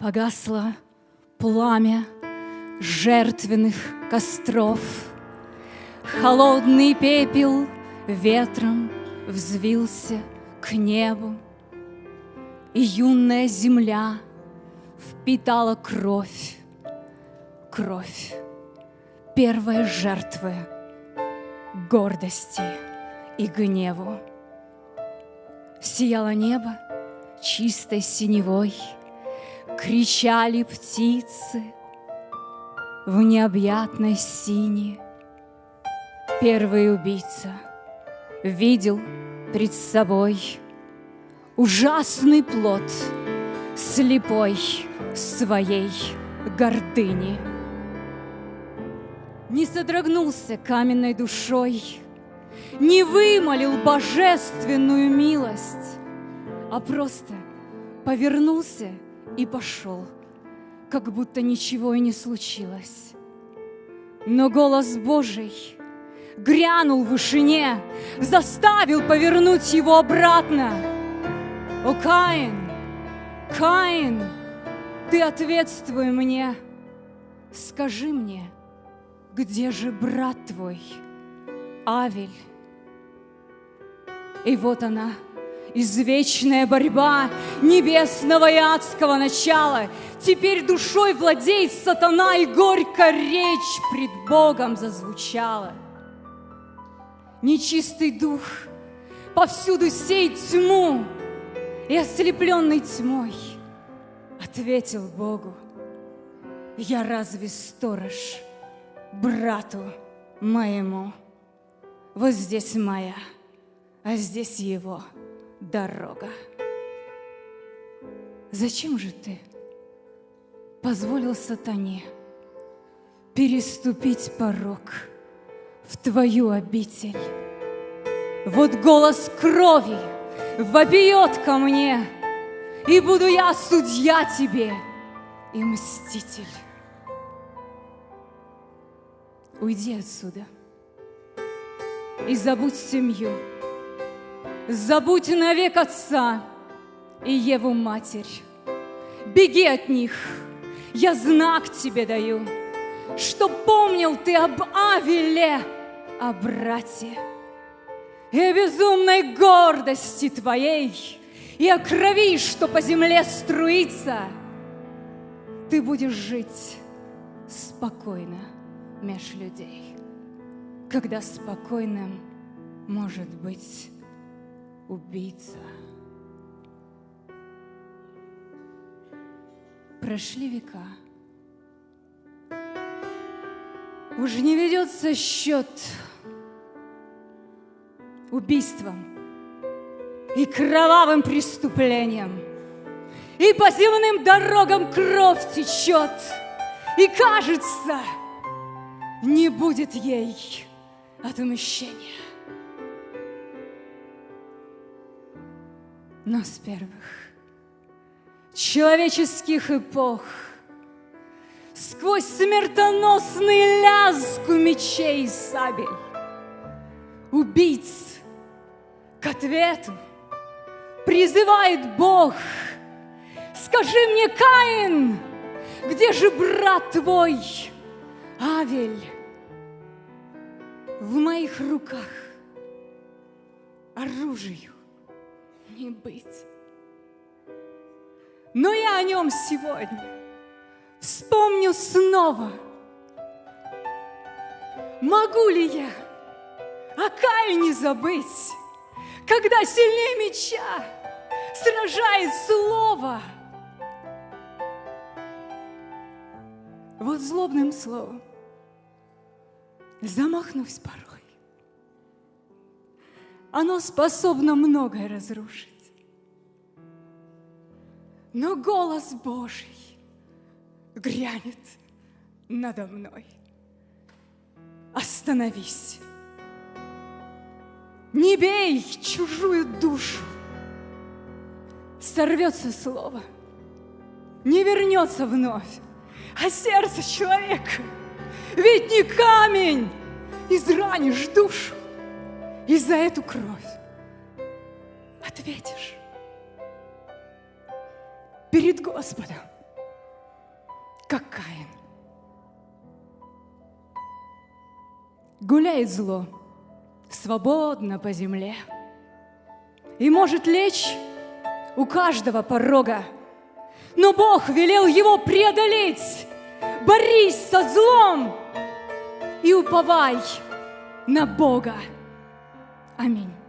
Погасло пламя жертвенных костров, Холодный пепел ветром взвился к небу, И юная земля впитала кровь, кровь первой жертвы гордости и гневу. Сияло небо чистой синевой, Кричали птицы в необъятной сине. Первый убийца видел пред собой Ужасный плод слепой своей гордыни. Не содрогнулся каменной душой, Не вымолил божественную милость, А просто повернулся и пошел, Как будто ничего и не случилось. Но голос Божий грянул в вышине, Заставил повернуть его обратно. О, Каин, Каин, ты ответствуй мне, скажи мне, где же брат твой, Авель? И вот она, извечная борьба небесного и адского начала. Теперь душой владеет сатана, и горько речь пред Богом зазвучала. Нечистый дух повсюду сеет тьму, и ослепленный тьмой ответил Богу, я разве сторож брату моему? Вот здесь моя, а здесь его дорога. Зачем же ты позволил сатане переступить порог в твою обитель? Вот голос крови — вопиет ко мне, и буду я судья тебе и мститель. Уйди отсюда и забудь семью, забудь навек отца и Еву матерь. Беги от них, я знак тебе даю, что помнил ты об Авеле, о брате и безумной гордости твоей, и о крови, что по земле струится, ты будешь жить спокойно меж людей, когда спокойным может быть убийца. Прошли века. Уже не ведется счет убийством и кровавым преступлением. И по земным дорогам кровь течет, и кажется, не будет ей отмщения. Но с первых человеческих эпох сквозь смертоносный лязг мечей и сабель убийц к ответу призывает Бог. Скажи мне, Каин, где же брат твой, Авель? В моих руках оружию не быть. Но я о нем сегодня вспомню снова. Могу ли я о Каине забыть? когда сильнее меча сражает слово. Вот злобным словом, замахнусь порой, оно способно многое разрушить. Но голос Божий грянет надо мной. Остановись. Не бей чужую душу. Сорвется слово, не вернется вновь. А сердце человека ведь не камень. Изранишь душу, и за эту кровь ответишь перед Господом как Каин. Гуляет зло свободно по земле и может лечь у каждого порога. Но Бог велел его преодолеть. Борись со злом и уповай на Бога. Amin.